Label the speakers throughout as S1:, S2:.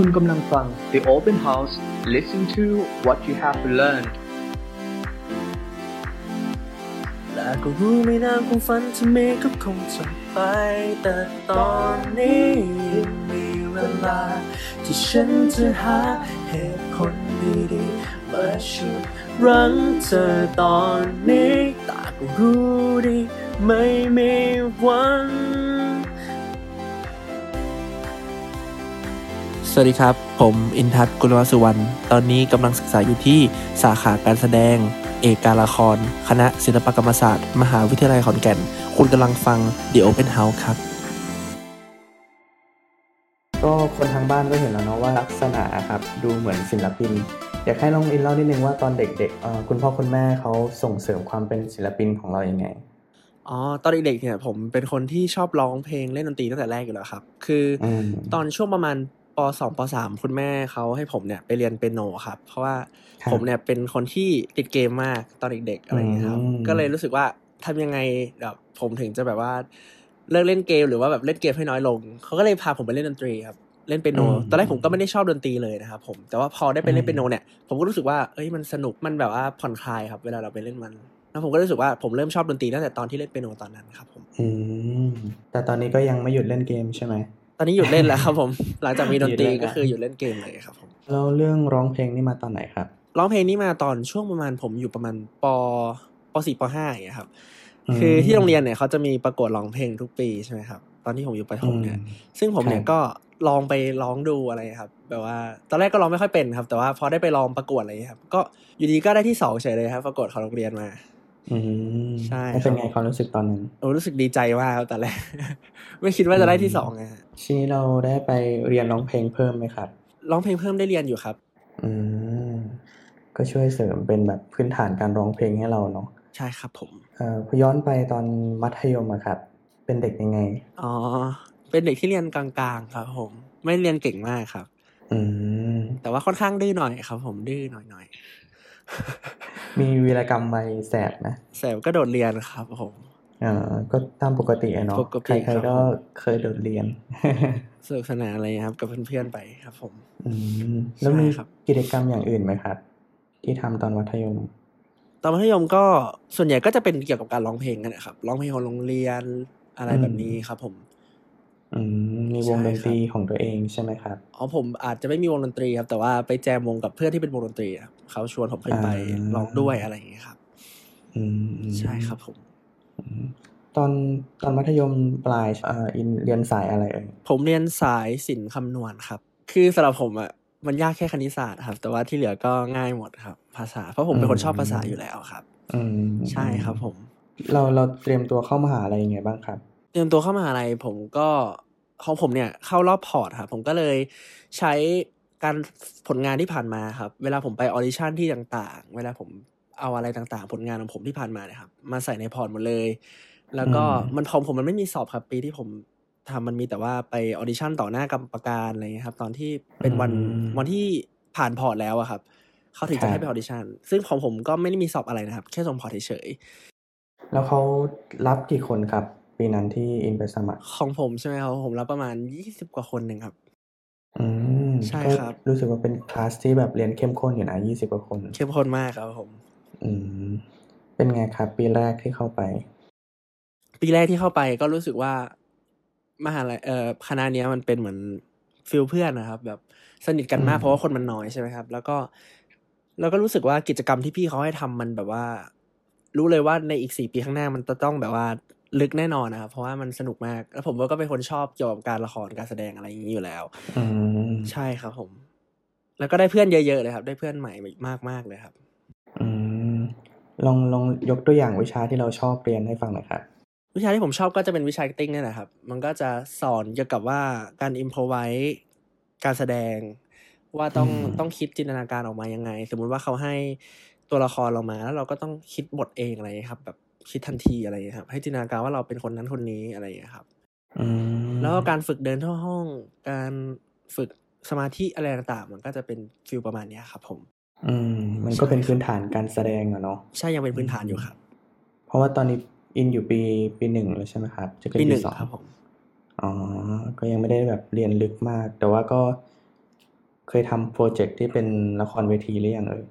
S1: คุณกำลังฟัง The Open House Listen to what you have learned
S2: แต่ก็รู้ไม่นานความฝันที่มีก็คงจะไป แต่ตอนนี้ยังมีเวลา ที่ฉันจะหาเหตุผลดีๆมาชุดรั้งเธอตอนนี้แต่ก็รู้ดีไม่มีวัน สวัสดีครับ ผมอินทัศน์กุลวสุวรรณ ตอนนี้กำลังศึกษาอยู่ที่สาขาการแสดง เอกการละคร คณะศิลปกรรมศาสตร์ มหาวิทยาลัยขอนแก่น คุณกำลังฟัง The Open House ครับ
S3: ก็คนทางบ้านก็เห็นแล้วเนาะว่าลักษณะครับ ดูเหมือนศิลปิน อยากให้น้องอินเล่านิดนึงว่าตอนเด็กๆเอ่อคุณพ่อคุณแม่เขาส่งเสริมความเป็นศิลปินของเรายัางไง
S2: อ๋อ ตอนเด็กๆเนี่ยผมเป็นคนที่ชอบร้องเพลงเล่นดนตรีตั้งแต่แรกอยู่แล้วครับ คือ
S3: อืม
S2: ตอนช่วงประมาณ ปสองปสามคุณแม่เขาให้ผมเนี่ยไปเรียนเปียโนครับ เพราะว่า
S3: ครับ
S2: ผมเนี่ยเป็นคนที่ติดเกมมากตอนเด็กๆอะไรอย่างเงี้ยครับ
S3: อืม
S2: ก็เลยรู้สึกว่าทำยังไงแบบผมถึงจะแบบว่าเลิกเล่นเกมหรือว่าแบบเล่นเกมให้น้อยลง เขาก็เลยพาผมไปเล่นดนตรีครับเล่นเปียโน ตอนแรกผมก็ไม่ได้ชอบดนตรีเลยนะครับผม แต่ว่าพอได้ไปเล่นเปียโนเนี่ย ผมก็รู้สึกว่า เอ้ย มันสนุก มันแบบว่าผ่อนคลายครับ เวลาเราไปเล่นมัน แล้วผมก็รู้สึกว่าผมเริ่มชอบดนตรีตั้งแต่ตอนที่เล่นเปียโนตอนนั้นครับผม
S3: อืม แต่ตอนนี้ก็ยังไม่หยุดเล่นเกมใช่ไหม
S2: ต อนนี้หยุดเล่นแล้วครับผม หลังจากมีดนตรี
S3: หยุดเล่นแล้ว
S2: ก็คือหยุดเล่นเกมเลยครับผม
S3: แล้วเรื่องร้องเพลงนี่มาตอนไหนครับ
S2: ร้องเพลงนี้มาตอนช่วงประมาณผมอยู่ประมาณปปสี่ปห้าอย่างเงี้ยครับ
S3: อืม
S2: คือที่โรงเรียนเนี่ยเขาจะมีประกวดร้องเพลงทุกปีใช่ไหมครับ ตอนที่ผมอยู่ประถมเนี่ย
S3: อืม
S2: ซึ่งผมเนี่ย
S3: ครับ
S2: ก็ลองไปร้องดูอะไรครับ แบบว่า ตอนแรกก็ร้องไม่ค่อยเป็นครับ แต่ว่าพอได้ไปลองประกวดอะไรอย่างเงี้ยครับ ก็อยู่ดีก็ได้ที่สองเฉยเลยครับ ประกวดของโรงเรียนมา
S3: อืม
S2: ใช่
S3: แล้วเป็น
S2: ครับ
S3: ไงความรู้สึกตอนนั้น
S2: โอ้รู้สึกดีใจมากครับแต่แรกไม่คิดว่าจะได้ที่สองไงฮะ
S3: ทีนี้เราได้ไปเรียนร้องเพลงเพิ่มไหมครับ
S2: ร้องเพลงเพิ่มได้เรียนอยู่ครับ
S3: อืมก็ช่วยเสริมเป็นแบบพื้นฐานการร้องเพลงให้เราเนาะ
S2: ใช่ครับผม
S3: เอ่อพอย้อนไปตอนมัธยมอะครับ เป็นเด็กยังไง
S2: อ๋อเป็นเด็กที่เรียนกลางๆ ครับ ผม ไม่เรียนเก่งมากครับ
S3: อืม
S2: แต่ว่าค่อนข้างดื้อหน่อยครับ ผมดื้อหน่อย
S3: มีวีรกรรมวัยแสบนะ
S2: ๆแสบก็โดดเรียนครับผม
S3: เอ่อก็ตามปกติอะเนาะ
S2: ปกติ
S3: ใคร
S2: ครับ
S3: ๆก็เคยโดดเรียน
S2: สนุกสนานอะไรครับ กับเพื่อนๆไปครับผม
S3: อืมแล้วมี
S2: ใช่ครับ
S3: กิจกรรมอย่างอื่นไหมครับ ที่ทำตอนมัธยม
S2: ตอนมัธยมก็ส่วนใหญ่ก็จะเป็นเกี่ยวกับการร้องเพลงกันนะครับร้องเพลงของโรงเรียนอะไรแบบนี้ครับ ผม
S3: อืมมีวง
S2: ใช่
S3: ด
S2: ครับ
S3: นตรีของตัวเองใช่ไหมครับ
S2: อ๋อผมอาจจะไม่มีวงดนตรีครับ แต่ว่าไปแจมวงกับเพื่อนที่เป็นวงดนตรีครับเขาชวนผมขึ้นไป
S3: อ่า
S2: ร้องด้วยอะไรอย่างเงี้ยครับ
S3: อืม
S2: ใช่ครับผม
S3: อืมตอนตอนมัธยมปลายเอ่ออินเรียนสายอะไรเอ่ย
S2: ผมเรียนสายศิลป์คำนวณครับ คือสำหรับผมอะมันยากแค่คณิตศาสตร์ครับ แต่ว่าที่เหลือก็ง่ายหมดครับ ภาษาเพราะผมเป็นคนชอบภาษาอยู่แล้วครับ
S3: อืม
S2: ใช่ครับผม
S3: เราเราเตรียมตัวเข้ามหาลัยยังไงบ้างครับ
S2: เตรียมตัวเข้ามหาลัยผมก็ ของผมเนี่ยเข้ารอบ port ครับผมก็เลยใช้การผลงานที่ผ่านมาครับ เวลาผมไป audition ที่ต่างๆ เวลาผมเอาอะไรต่างๆ ผลงานของผมที่ผ่านมาเนี่ยครับ มาใส่ใน port หมดเลย แล้วก็
S3: อืม
S2: มันของผมมันไม่มีสอบครับปีที่ผมทำมันมีแต่ว่าไป audition ต่อหน้ากรรมการอะไรเงี้ยครับ ตอนที่เป็นวันวันที่ผ่าน port แล้วอะครับเขาถึงจะให้ไป audition ซึ่งของผมก็ไม่ได้มีสอบอะไรนะครับ แค่ส่ง port เฉยๆ
S3: แล้วเขารับกี่คนครับ ปีนั้นที่อินไปสมัคร
S2: ของผมใช่ไหมครับ ผมรับประมาณยี่สิบกว่าคนหนึ่งครับ
S3: อืม
S2: ใช่
S3: ก็
S2: ครับ
S3: รู้สึกว่าเป็นคลาสที่แบบเรียนเข้มข้นอยู่นะยี่สิบกว่าคน
S2: เข้มข้นมากครับผม
S3: อืม เป็นไงครับ ปีแรกที่เข้าไป
S2: ปีแรกที่เข้าไปก็รู้สึกว่ามหาลัยเอ่อคณะเนี้ยมันเป็นเหมือนฟิลเพื่อนนะครับ แบบสนิทกันมาก
S3: อืม
S2: เพราะว่าคนมันน้อยใช่ไหมครับ แล้วก็แล้วก็รู้สึกว่ากิจกรรมที่พี่เขาให้ทำมันแบบว่า รู้เลยว่าในอีกสี่ปีข้างหน้ามันจะต้องแบบว่า ลึกแน่นอนนะครับเพราะว่ามันสนุกมาก แล้วผมก็เป็นคนชอบเกี่ยวกับการละครการแสดงอะไรอย่างนี้อยู่แล้ว
S3: อืม
S2: ใช่ครับผม แล้วก็ได้เพื่อนเยอะๆเลยครับ ได้เพื่อนใหม่มากๆเลยครับ
S3: อืมลองลองยกตัวอย่างวิชาที่เราชอบเรียนให้ฟังหน่อยครับ
S2: วิชาที่ผมชอบก็จะเป็นวิชา acting นี่แหละครับ มันก็จะสอนเกี่ยวกับว่าการ improvise การแสดง ว่าต้อง
S3: อืม
S2: ต้องคิดจินตนาการออกมายังไง สมมุติว่าเขาให้ตัวละครเรามาแล้วเราก็ต้องคิดบทเองอะไรอย่างเงี้ยครับ แบบ คิดทันทีอะไรอย่างเงี้ยครับ ให้จินตนาการว่าเราเป็นคนนั้นคนนี้อะไรอย่างเงี้ยครับ
S3: อืม
S2: แล้วก็การฝึกเดินทั่วห้อง การฝึกสมาธิอะไรต่างๆ มันก็จะเป็น feel ประมาณเนี้ยครับ ผม
S3: อืม มันก็เป็นพื้นฐานการแสดงอะเนาะ
S2: ใช่ยังเป็นพื้นฐานอยู่ครับ
S3: เพราะว่าตอนนี้อินอยู่ปีปีหนึ่งแล้วใช่ไหมครับ จะขึ้น
S2: ปีหนึ่
S3: ปี
S2: ง
S3: สอง
S2: ครับผม
S3: อ๋อ ก็ยังไม่ได้แบบเรียนลึกมาก แต่ว่าก็เคยทำ project ที่เป็นละครเวทีหรือยังเอ่ย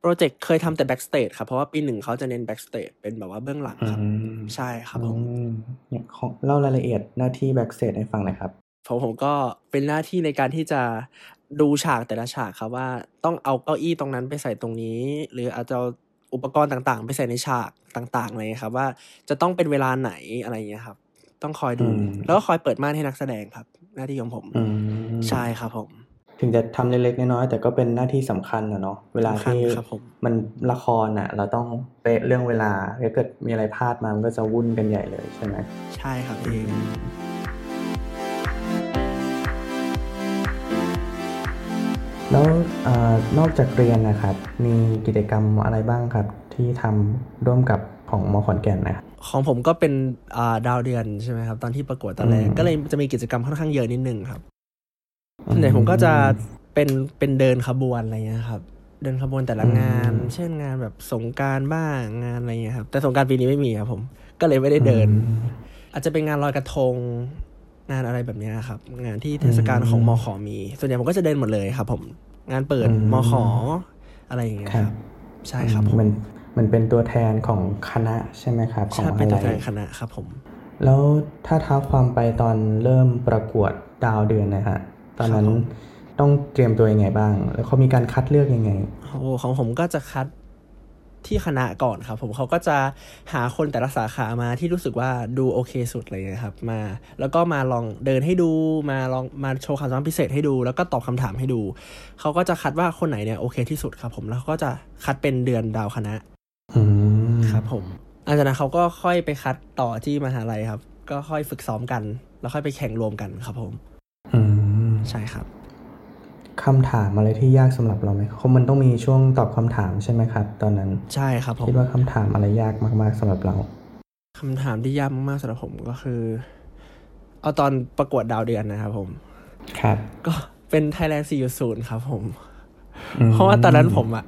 S2: project เคยทำแต่ backstage ครับเพราะว่าปีหนึ่งเขาจะเน้น backstage เป็นแบบว่าเบื้องหลัง
S3: อื
S2: ครับ
S3: ม
S2: ใช่ครับผม
S3: อืมเนี่ยของเล่ารายละเอียดหน้าที่ backstage ให้ฟังหน่อยครับ
S2: ผมผมก็เป็นหน้าที่ในการที่จะดูฉากแต่ละฉากครับว่าต้องเอาเก้าอี้ตรงนั้นไปใส่ตรงนี้ หรืออาจจะเอาอุปกรณ์ต่างๆ ไปใส่ในฉากต่างๆอะไรอย่างเงี้ยครับ ว่าจะต้องเป็นเวลาไหนอะไรอย่างเงี้ยครับ ต้องคอยดู
S3: อืม
S2: แล้วก็คอยเปิดม่านให้นักแสดงครับ หน้าที่ของผม
S3: อืม
S2: ใช่ครับผม
S3: ถึงจะทำเล็กๆน้อยๆแต่ก็เป็นหน้าที่สำคัญนะเนาะเวลา
S2: สำคัญ
S3: ที่
S2: ครับผม
S3: มันละครอะ เราต้องเป๊ะเรื่องเวลาถ้าเกิดมีอะไรพลาดมามันก็จะวุ่นกันใหญ่เลยใช่ไหม
S2: ใช่ครับพี่
S3: แล้วเออนอกจากเรียนนะครับ มีกิจกรรมอะไรบ้างครับ ที่ทำร่วมกับของมอขอนแก่นนะครับ
S2: ของผมก็เป็นอ่าดาวเดือนใช่ไหมครับ ตอนที่ประกวดตอนแรก
S3: อืม
S2: ก็เลยจะมีกิจกรรมค่อนข้างเยอะนิดนึงครับ ส่วนใหญ่ผมก็จะเป็นเป็นเดินขบวนอะไรเงี้ยครับ เดินขบวนแต่ละงาน เช่นงานแบบสงกรารบ้างงานอะไรเงี้ยครับ แต่สงกรารปีนี้ไม่มีครับผม ก็เลยไม่ได้เดิน
S3: อืม
S2: อาจจะเป็นงานลอยกระทงงานอะไรแบบเนี้ยครับ งานที่เทศกาลของมขมี ส่วนใหญ่ผมก็จะเดินหมดเลยครับ ผมงานเปิด
S3: อืม
S2: มขอะไรอย่างเงี้ย
S3: ค
S2: ค
S3: รั
S2: รับบใช่ครับผม
S3: มันมันเป็นตัวแทนของคณะใช่ไหมครับของ
S2: ใช่
S3: ม
S2: เป็น
S3: หา
S2: ตัว
S3: ลั
S2: แท
S3: ย
S2: นคณะครับผม
S3: แล้วถ้าเท้าความไปตอนเริ่มประกวดดาวเดือนนะฮะ ตอนนั้น
S2: ครับผม
S3: ต้องเตรียมตัวยังไงบ้าง แล้วเขามีการคัดเลือกยังไง
S2: โอ้ของผมก็จะคัดที่คณะก่อนครับผมเขาก็จะหาคนแต่ละสาขามาที่รู้สึกว่าดูโอเคสุดอะไรเลยครับมา แล้วก็มาลองเดินให้ดูมาลองมาโชว์ความสามารถพิเศษให้ดู แล้วก็ตอบคำถามให้ดู เขาก็จะคัดว่าคนไหนเนี่ยโอเคที่สุดครับผมแล้วเขาก็จะคัดเป็นเดือนดาวคณะ
S3: อืม
S2: ครับผมหลังจากนั้นเขาก็ค่อยไปคัดต่อที่มหาลัยครับ ก็ค่อยฝึกซ้อมกัน แล้วค่อยไปแข่งรวมกันครับผม
S3: อืม
S2: ใช่ครับ
S3: คำถามอะไรที่ยากสำหรับเราไหมคงมันต้องมีช่วงตอบคำถามใช่ไหมครับ ตอนนั้น
S2: ใช่ครับผม
S3: คิดว่าคำถามอะไรยากมาก ๆสำหรับเรา
S2: คำถามที่ยากมากๆสำหรับผมก็คือ เอาตอนประกวดดาวเดือนนะครับผม
S3: ครับ
S2: ก็เป็น Thailand 4.0 ครับผม
S3: อืม
S2: เพราะว่าตอนนั้นผมอะ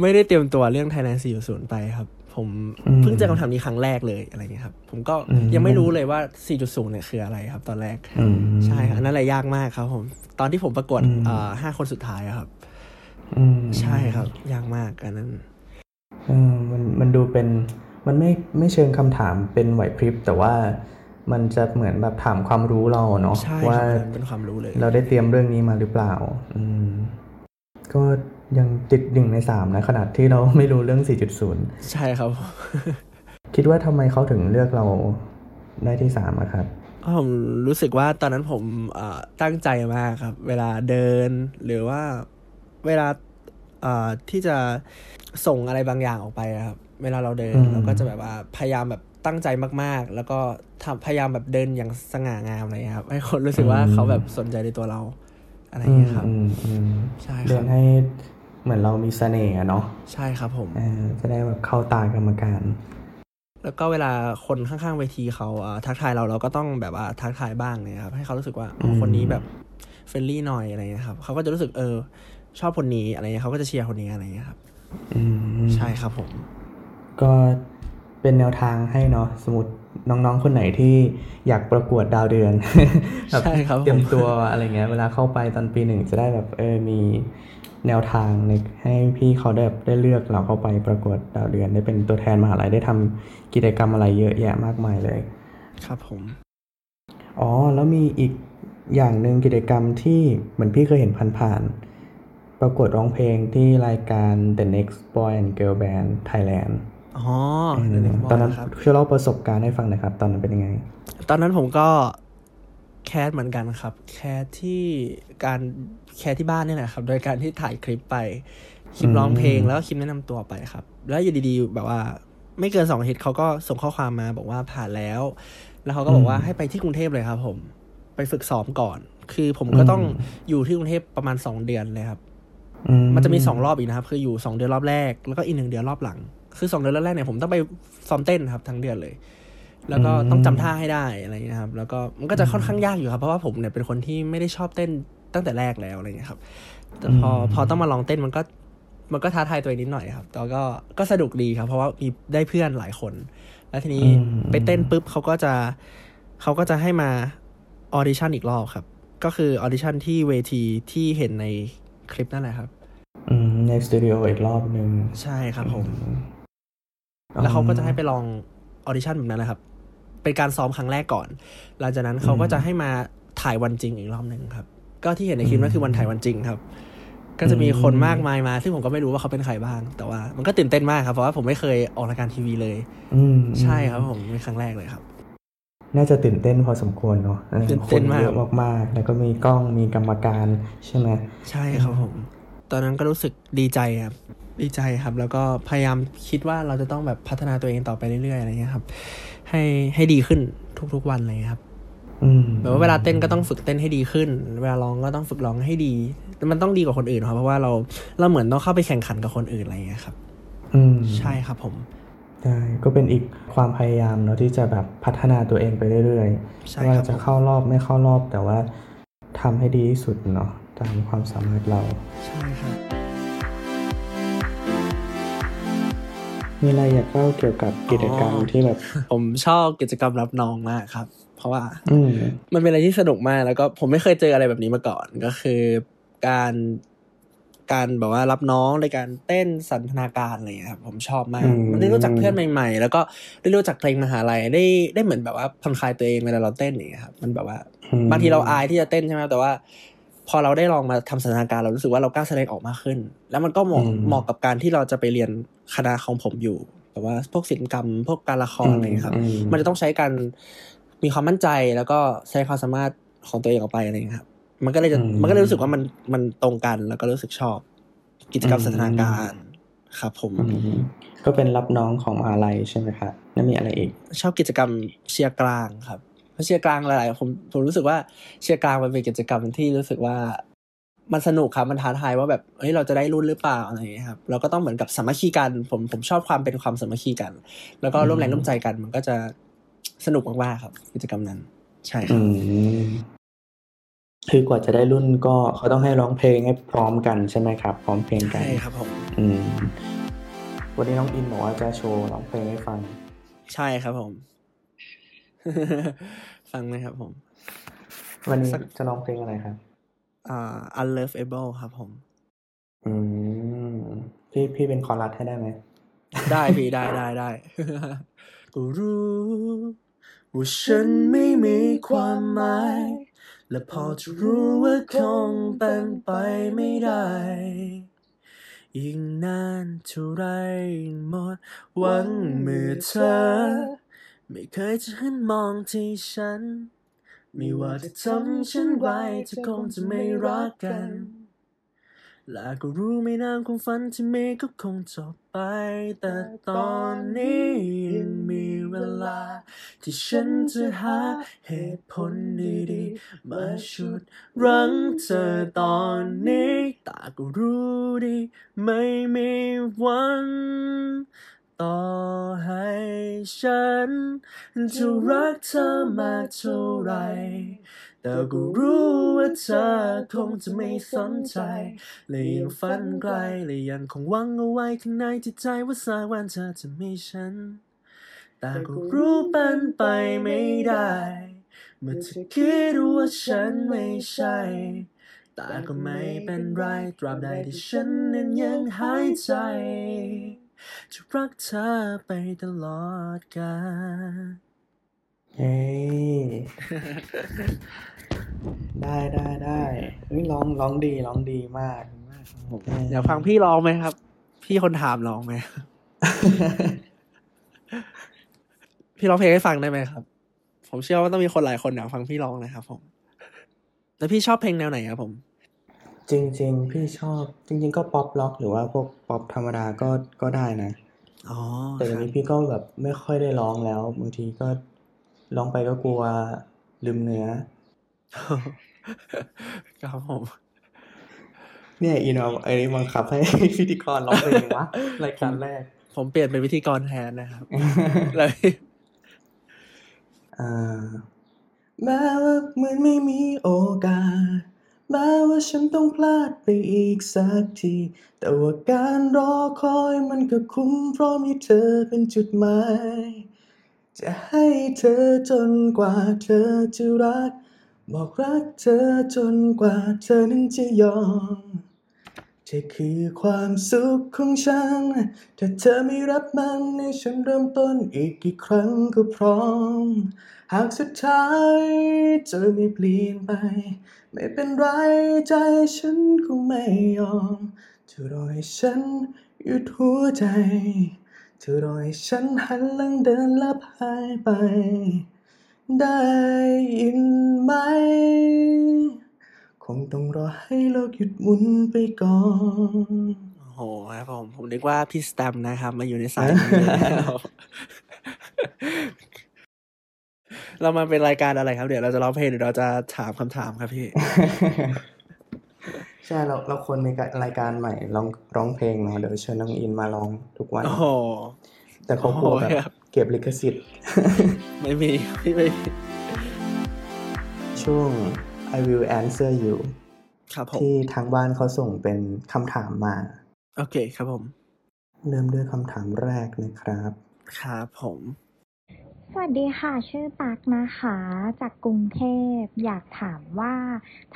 S2: ไม่ได้เตรียมตัวเรื่อง Thailand 4.0 ไปครับ ผม
S3: อืม
S2: เพิ่งเจอคำถามนี้ครั้งแรกเลยอะไรเงี้ยครับ ผมก็
S3: อืม
S2: ยังไม่รู้เลยว่า 4.0 เนี่ยคืออะไรครับ ตอนแรก
S3: อืม
S2: ใช่ครับอันนั้นแหละยากมากครับ ผม ตอนที่ผมประกวด
S3: อืม
S2: อ่าห้าคนสุดท้ายอะครับ
S3: อืม
S2: ใช่ครับ ยากมากอันนั้น
S3: เออมันมันดูเป็นมันไม่ไม่เชิงคำถามเป็นไหวพริบ แต่ว่ามันจะเหมือนแบบถามความรู้เราเนาะ
S2: ใช่ค
S3: ว่า
S2: รับมันเป็นความรู้เลย
S3: เราได้เตรียมเรื่องนี้มาหรือเปล่า อืมก็ ยังติดหนึ่งในสามนะขนาดที่เราไม่รู้เรื่อง 4.0
S2: ใช่ครับ
S3: คิดว่าทำไมเขาถึงเลือกเราได้ที่สามอะครับ
S2: ผมรู้สึกว่าตอนนั้นผมเอ่อตั้งใจมากครับ เวลาเดินหรือว่าเวลาเอ่อที่จะส่งอะไรบางอย่างออกไปอะครับ เวลาเราเดิน
S3: อืม
S2: เราก็จะแบบว่าพยายามแบบตั้งใจมากๆ แล้วก็ทำพยายามแบบเดินอย่างสง่างามอะไรเงี้ยครับ ให้คนรู้สึกว่าเขาแบบสนใจในตัวเราอะไร
S3: อื
S2: เงี้
S3: ม
S2: ยครับ
S3: อืมอืม
S2: ใช่ค
S3: เดิ
S2: รับ
S3: นให้ เหมือนเรามีเสน่ห์อะเนาะ
S2: ใช่ครับผม
S3: เออจะได้แบบเข้าตากรรมการ
S2: แล้วก็เวลาคนข้างๆเวทีเขาเอ่อทักทายเราเราก็ต้องแบบว่าทักทายบ้างเนี่ยครับให้เขารู้สึกว่าอ๋อ
S3: อืม
S2: คนนี้แบบเฟรนลี่หน่อยอะไรเงี้ยครับเขาก็จะรู้สึกเออ ชอบคนนี้อะไรเงี้ยเขาก็จะเชียร์คนนี้อะไรเงี้ยครับ
S3: อืม
S2: ใช่ครับผม
S3: ก็เป็นแนวทางให้เนาะสมมติน้องๆ คนไหนที่อยากประกวดดาวเดือนแบบ
S2: ใช่ครับผม
S3: เตรียมตัวอะไรเงี้ย เวลาเข้าไปตอนปีหนึ่งจะได้แบบเออมี แนวทางในให้พี่เขาได้แบบได้เลือกเราเข้าไปประกวดดาวเดือน ได้เป็นตัวแทนมหาลัยได้ทำกิจกรรมอะไรเยอะแยะมากมายเลย
S2: ครับผม
S3: อ๋อ แล้วมีอีกอย่างหนึ่งกิจกรรมที่เหมือนพี่เคยเห็นผ่านๆประกวดร้องเพลงที่รายการ The Next Boy and Girl Band Thailand
S2: อ๋อ
S3: เออ
S2: เดี๋ยวนึก
S3: ตอนนั้น
S2: ครับ
S3: ช่วยเล่าประสบการณ์ให้ฟังหน่อยครับ ตอนนั้นเป็นยังไง
S2: ตอนนั้นผมก็ แคสเหมือนกันครับ แคสที่การแคสที่บ้านนี่แหละครับ โดยการที่ถ่ายคลิปไป คลิปร้องเพลง
S3: อืม
S2: แล้วก็คลิปแนะนำตัวไปครับ แล้วอยู่ดีๆแบบว่า ไม่เกินสองอาทิตย์เขาก็ส่งข้อความมาบอกว่าผ่านแล้ว แล้วเขาก็บอกว่าให้ไปที่กรุงเทพเลยครับ ผม ไปฝึกซ้อมก่อน คือผมก็ต้องอยู่ที่กรุงเทพประมาณสองเดือนเลยครับ
S3: อื
S2: มันจะมีสองรอบอีกนะครับ คืออยู่สองเดือนรอบแรก แล้วก็อีกหนึ่งเดือนรอบหลัง คือสองเดือนรอบแรกเนี่ยผมต้องไปซ้อมเต้นครับทั้งเดือนเลย แล้วก็ต้องจำท่าให้ได้อะไรเงี้ยครับ แล้วก็มันก็จะค่อนข้างยากอยู่ครับ เพราะว่าผมเนี่ยเป็นคนที่ไม่ได้ชอบเต้นตั้งแต่แรกแล้วอะไรเงี้ยครับแต่พอพอต้องมาลองเต้นมันก็มันก็ท้าทายตัวเองนิดหน่อยครับแต่ก็ก็สนุกดีครับ เพราะว่ามีได้เพื่อนหลายคน แล้วทีนี้ไปเต้นปุ๊บเขาก็จะเขาก็จะให้มาaudition อีกรอบครับก็คือ audition ที่เวทีที่เห็นในคลิปนั่นแหละครับ
S3: อืมในสตูดิโออีกรอบหนึ่ง
S2: ใช่ครับผม แล้วเขาก็จะให้ไปลอง audition แบบนั้นนะครับ เป็นการซ้อมครั้งแรกก่อน หลังจากนั้นเขาก็จะให้มาถ่ายวันจริงอีกรอบหนึ่งครับ ก็ที่เห็นในคลิปนั่นคือวันถ่ายวันจริงครับ ก็จะมีคนมากมายมา ซึ่งผมก็ไม่รู้ว่าเขาเป็นใครบ้าง แต่ว่ามันก็ตื่นเต้นมากครับ เพราะว่าผมไม่เคยออกรายการทีวีเลย
S3: อืม
S2: ใช่ครับผมเป็นครั้งแรกเลยครับ
S3: น่าจะตื่นเต้นพอสมควรเนาะออ
S2: ตื่นเต้นมาก
S3: คเยอะมากๆ แล้วก็มีกล้องมีกรรมการใช่ไหม
S2: ใช่ครับผม ตอนนั้นก็รู้สึกดีใจครับ ดีใจครับ แล้วก็พยายามคิดว่าเราจะต้องแบบพัฒนาตัวเองต่อไปเรื่อยๆอะไรเงี้ยครับ ให้ให้ดีขึ้นทุกๆวันเลยครับ
S3: อืม
S2: แบบว่าเวลาเต้นก็ต้องฝึกเต้นให้ดีขึ้น เวลาร้องก็ต้องฝึกร้องให้ดีแต่มันต้องดีกว่าคนอื่นครับ เพราะว่าเราเราเหมือนต้องเข้าไปแข่งขันกับคนอื่นอะไรเงี้ยครับ
S3: อืม
S2: ใช่ครับผม
S3: ใช่ก็เป็นอีกความพยายามเนาะที่จะแบบพัฒนาตัวเองไปเรื่อยๆ
S2: ใช่
S3: ไม่ว่า
S2: ครับ
S3: จะเข้ารอบไม่เข้ารอบแต่ว่าทำให้ดีที่สุดเนาะตามความสามารถเรา
S2: ใช่ครับ
S3: มีอะไรอยากเล่าเกี่ยวกับกิจกรรม
S2: อ๋อ
S3: ที่แบบ
S2: ผมชอบกิจกรรมรับน้องมากครับ เพราะว่า
S3: อืม
S2: มันเป็นอะไรที่สนุกมากแล้วก็ผมไม่เคยเจออะไรแบบนี้มาก่อนก็คือการการแบบว่ารับน้องในการเต้นสันทนาการอะไรอย่างเงี้ยครับผมชอบมาก
S3: อืม
S2: มันได้รู้จักเพื่อนใหม่ ๆ แล้วก็ได้รู้จักเพลงมหาลัยได้ได้เหมือนแบบว่าผ่อนคลายตัวเองเวลาเราเต้นอย่างเงี้ยครับมันแบบว่า
S3: อืม
S2: บางทีเราอายที่จะเต้นใช่ไหมครับแต่ว่า พอเราได้ลองมาทำสันทนาการเรารู้สึกว่าเรากล้าแสดงออกมากขึ้น แล้วมันก็เหมาะ
S3: อืม
S2: เหมาะกับการที่เราจะไปเรียนคณะของผมอยู่แบบว่าพวกศิลปกรรม พวกการละครอะไรอย่างเงี้ยครับ
S3: อืม
S2: มันจะต้องใช้การมีความมั่นใจแล้วก็แสดงความสามารถของตัวเองออกไปอะไรอย่างเงี้ยครับ มันก็เลยจะ
S3: อืม
S2: มันก็เลยรู้สึกว่ามันมันตรงกันแล้วก็รู้สึกชอบ กิจกรรม
S3: อืม
S2: สันทนาการครับผม
S3: อืมก็เป็นรับน้องของมหาลัยใช่ไหมครับแล้วมีอะไรอีก
S2: ชอบกิจกรรมเชียร์กลางครับ เพราะเชียร์กลางหลายๆผมผมรู้สึกว่าเชียร์กลางมันเป็นกิจกรรมที่รู้สึกว่ามันสนุกครับมันท้าทายว่าแบบเฮ้ยเราจะได้รุ่นหรือเปล่าอะไรอย่างเงี้ยครับเราก็ต้องเหมือนกับสามัคคีกัน ผมผมชอบความเป็นความสามัคคีกัน แล้วก็ร่วมแรงร่วมใจกัน มันก็จะสนุกมากๆครับ กิจกรรมนั้น ใช่ค
S3: อื
S2: รับ
S3: มคือกว่าจะได้รุ่นก็เขาต้องให้ร้องเพลงให้พร้อมกันใช่ไหมครับ พร้อมเพลงกัน
S2: ใช่ครับผม
S3: อืมวันนี้น้องอินบอกว่าจะโชว์ร้องเพลงให้ฟัง
S2: ใช่ครับผม ฟังไหมครับผม
S3: วันนี้
S2: สัก
S3: จะร้องเพลงอะไรครับ
S2: อ่า unlovable ครับผม
S3: อืม พี่พี่เป็นคอรัสให้ได้ไหม
S2: ได้พี่ได้ได้ได้ก็รู้ว่าฉันไม่มีความหมาย และพอจะรู้ว่าคงเป็นไปไม่ได้ยิ่งนานเท่าไรหมดหวังเมื่อเธอ ไม่เคยจะหันมองที่ฉัน ไม่ว่าจะทำฉันไว้เธอคงจะไม่รักกัน และก็รู้ไม่นานความฝันที่มีก็คงจบไป แต่ตอนนี้ยังมีเวลา ที่ฉันจะหาเหตุผลดีๆ มาชุดรั้งเธอตอนนี้แต่ก็รู้ดี ไม่มีวัน ต่อให้ฉันจะรักเธอมากเท่าไร แต่ก็รู้ว่าเธอคงจะไม่สนใจและยังฝันไกลและยังคงหวังเอาไว้ข้างในจิตใจว่าสักวันเธอจะมีฉัน แต่ก็รู้เป็นไปไม่ได้ เมื่อเธอคิดว่าฉันไม่ใช่แต่ก็ไม่เป็นไร ตราบใดที่ฉันนั้นยังหายใจ จะรักเธอไปตลอดกาล
S3: เย้ได้ได้ได้เฮ้ยร้องร้องดีร้องดีมาก
S2: อยากฟังพี่ร้องไหมครับ พี่คนถามร้องไหม พี่ร้องเพลงให้ฟังได้ไหมครับ ผมเชื่อว่าต้องมีคนหลายคนอยากฟังพี่ร้องนะครับผม แล้วพี่ชอบเพลงแนวไหนครับผม
S3: จริง ๆ พี่ชอบจริง ๆ ก็ป๊อปล็อกหรือว่าพวกป๊อปธรรมดาก็ก็ได้นะ
S2: อ๋อ
S3: แต่
S2: ค
S3: เดี๋ย
S2: รั
S3: ว
S2: บ
S3: นี้พี่ก็แบบไม่ค่อยได้ร้องแล้ว บางทีก็ร้องไปก็กลัวลืมเนื้อ
S2: ครับผม
S3: เนี่ยอีนเอาไอ้นี่บังคับให้ พิธีกรร้องเพลงวะรายการแรก
S2: ผมเปลี่ยนเป็นวิธีกรแทนนะครับเลย
S3: อ่าแม้ว่าเหมือนไม่มีโอกาส แม้ว่าฉันต้องพลาดไปอีกสักที แต่ว่าการรอคอยมันก็คุ้มเพราะมีเธอเป็นจุดหมาย จะให้เธอจนกว่าเธอจะรัก
S4: บอกรักเธอจนกว่าเธอนั้นจะยอม ธอคือความสุขของฉัน ถ้าเธอไม่รับมันให้ฉันเริ่มต้นอีกกี่ครั้งก็พร้อม หากสุดท้ายเธอไม่เปลี่ยนไป ไม่เป็นไรใจฉันคงไม่ยอม เธอรอให้ฉันหยุดหัวใจ เธอรอให้ฉันหันหลังเดินลับหายไป ได้ยินไหม คงต้องรอให้โลกหยุดหมุนไปก่อน
S2: โอ้โหครับผม ผมนึกว่าพี่สแตมป์นะครับ มาอยู่ในสายนี้แล้วเรามาเป็นรายการอะไรครับ เดี๋ยวเราจะร้องเพลงหรือเราจะถามคำถามครับพี่
S3: ใช่เราเราควรมีรายการใหม่ร้องร้องเพลงเนาะเดี๋ยวเชิญน้องอินมาร้องทุกวัน
S2: โอ้โห
S3: แต่เขากลัวแบ
S2: โอ้โหครับ
S3: บเก็บลิขสิทธิ์
S2: ไม่มีพี่ไม่มี
S3: ช่วง I will answer you
S2: ครับผม
S3: ที่ทางบ้านเขาส่งเป็นคำถามมา
S2: โอเคครับผม
S3: เริ่มด้วยคำถามแรกนะครับ
S2: ครับผม
S5: สวัสดีค่ะ ชื่อตักนะคะ จากกรุงเทพ อยากถามว่า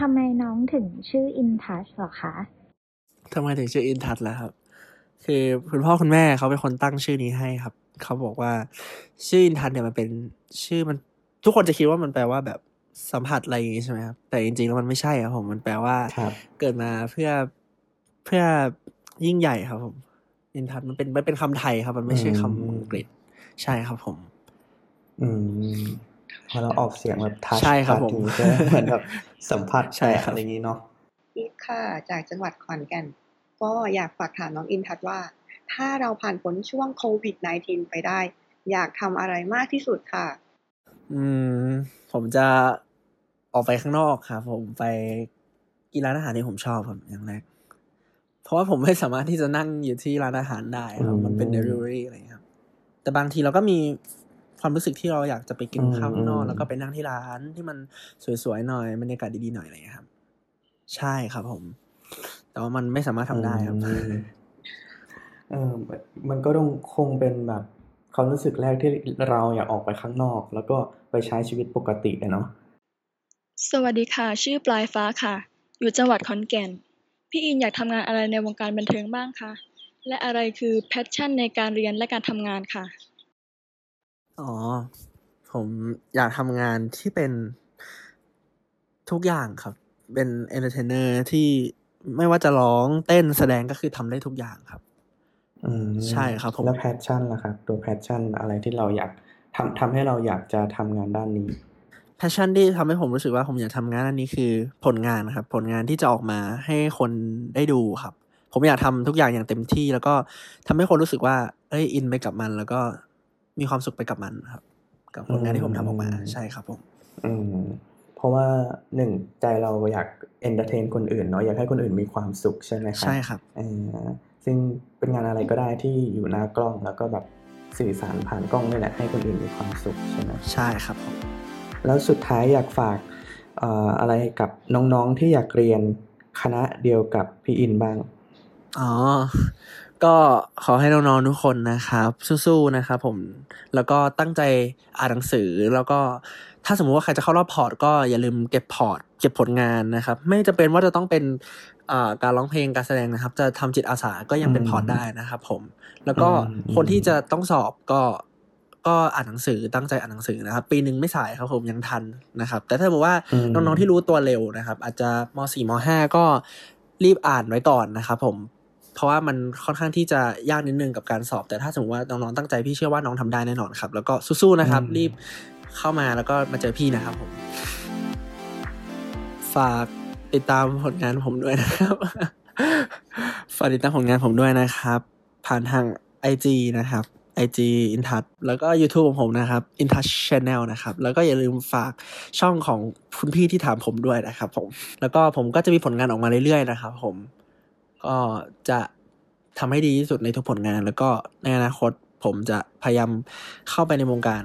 S5: ทำไมน้องถึงชื่ออินทัชหรอคะ
S2: ทำไมถึงชื่ออินทัศล่ะครับ คือคุณพ่อคุณแม่เขาเป็นคนตั้งชื่อนี้ให้ครับ เขาบอกว่า ชื่ออินทัศเนี่ยมันเป็นชื่อมันทุกคนจะคิดว่ามันแปลว่าแบบ สัมผัสอะไรอย่างงี้ใช่ไหมครับแต่จริงๆแล้วมันไม่ใช่ครับผมมันแปลว่า
S3: ครับ
S2: เกิดมาเพื่อเพื่อยิ่งใหญ่ครับผมอินทัศมันเป็นมันเป็นคำไทยครับ มันไม่ใช่คำ
S3: อืม
S2: อังกฤษ ใช่ครับผม
S3: อืมพอเราออกเสียงแบบทัช
S2: ใช่ครับผม
S3: ใช่ไหมเหมือนแบบสัมผัส
S2: ใช่ครับ
S3: อะไรอย่างนี้เนาะ
S6: อีฟค่ะ จากจังหวัดขอนแก่น ก็อยากฝากถามน้องอินทัศน์ว่า ถ้าเราผ่านพ้นช่วงโควิด -19 ไปได้ อยากทำอะไรมากที่สุดค่ะ
S2: อืม ผมจะ ออกไปข้างนอกครับผมไปกินร้านอาหารที่ผมชอบครับอย่างแรก เพราะว่าผมไม่สามารถที่จะนั่งอยู่ที่ร้านอาหารได้ครับมันเป็น
S3: อืม
S2: เดลิเวอรี่อะไรอย่างเงี้ยครับ แต่บางทีเราก็มีความรู้สึกที่เราอยากจะไปกิน
S3: อืม
S2: ข้าวข้างนอก
S3: อืม
S2: แล้วก็ไปนั่งที่ร้านที่มันสวยๆหน่อยบรรยากาศดีๆหน่อยอะไรอย่างเงี้ยครับ ใช่ครับผม แต่ว่ามันไม่สามารถทำได้ครับ
S3: อืมเออมันมันก็ต้องคงเป็นแบบความรู้สึกแรกที่เราอยากออกไปข้างนอก แล้วก็ไปใช้ชีวิตปกติอะเนาะ
S7: สวัสดีค่ะ ชื่อปลายฟ้าค่ะ อยู่จังหวัดขอนแก่น พี่อินอยากทำงานอะไรในวงการบันเทิงบ้างคะ และอะไรคือ passion ในการเรียนและการทำงานค่ะ
S2: อ๋อ ผมอยากทำงานที่เป็นทุกอย่างครับ เป็น entertainer ที่ไม่ว่าจะร้องเต้นแสดงก็คือทำได้ทุกอย่างครับ
S3: อืม
S2: ใช่ครับผม
S3: แล้ว passion ล่ะครับ ตัว passion อะไรที่เราอยากทำทำให้เราอยากจะทำงานด้านนี้
S2: passion ที่ทำให้ผมรู้สึกว่าผมอยากทำงานอันนี้คือผลงานนะครับ ผลงานที่จะออกมาให้คนได้ดูครับ ผมอยากทำทุกอย่างอย่างเต็มที่แล้วก็ทำให้คนรู้สึกว่า เอ้ยอินไปกับมัน แล้วก็มีความสุขไปกับมันครับ กับผลงานที่ผมทำออกมา
S3: อืม
S2: ใช่ครับผม
S3: อืมเพราะว่าหนึ่งใจเราอยาก entertain คนอื่นเนาะอยากให้คนอื่นมีความสุขใช่ไหมครับ
S2: ใช่ครับ
S3: เออซึ่งเป็นงานอะไรก็ได้ที่อยู่หน้ากล้องแล้วก็แบบสื่อสารผ่านกล้องนี่แหละให้คนอื่นมีความสุขใช่ไหม
S2: ใช่ครับผม
S3: แล้วสุดท้ายอยากฝากเอ่ออะไรกับน้องๆที่อยากเรียนคณะเดียวกับพี่อินบ้าง
S2: อ๋อ ก็ขอให้น้องๆทุกคนนะครับ สู้ๆนะครับผม แล้วก็ตั้งใจอ่านหนังสือ แล้วก็ถ้าสมมุติว่าใครจะเข้ารอบ port ก็อย่าลืมเก็บ port เก็บผลงานนะครับ ไม่จะเป็นว่าจะต้องเป็นอ่าการร้องเพลงการแสดงนะครับ จะทำจิตอาสาก็ยังเป็น
S3: อืม
S2: พอร์ตได้นะครับผม แล้วก็
S3: อืม
S2: คนที่จะต้องสอบก็ ก็อ่านหนังสือตั้งใจอ่านหนังสือนะครับ ปีหนึ่งไม่สายครับผมยังทันนะครับ แต่ถ้าสมมติว่า
S3: อืม
S2: น้องๆที่รู้ตัวเร็วนะครับ อาจจะมสี่มห้าก็รีบอ่านไว้ก่อนนะครับผมเพราะว่ามันค่อนข้างที่จะยากนิดนึงกับการสอบ แต่ถ้าสมมติว่าน้องๆตั้งใจพี่เชื่อว่าน้องทำได้แน่นอนครับ แล้วก็สู้ๆนะครับ
S3: อืม
S2: รีบเข้ามาแล้วก็มาเจอพี่นะครับผมฝากติดตามผลงานผมด้วยนะครับ ฝากติดตามผลงานผมด้วยนะครับ ผ่านทาง IG นะครับ IG Intouch แล้วก็ YouTube ของผมนะครับ Intouch Channel นะครับ แล้วก็อย่าลืมฝากช่องของคุณพี่ที่ถามผมด้วยนะครับผม แล้วก็ผมก็จะมีผลงานออกมาเรื่อยๆนะครับผม ก็จะทำให้ดีที่สุดในทุกผลงาน แล้วก็ในอนาคตผมจะพยายามเข้าไปในวงการ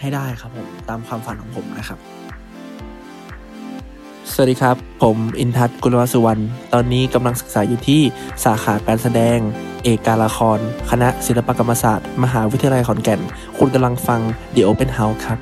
S2: ให้ได้ครับผม ตามความฝันของผมนะครับ สวัสดีครับ ผมอินทัศน์กุลวัฒน์สุวรรณ ตอนนี้กำลังศึกษาอยู่ที่สาขาการแสดง เอกการละคร คณะศิลปกรรมศาสตร์ มหาวิทยาลัยขอนแก่น คุณกำลังฟัง The Open House ครับ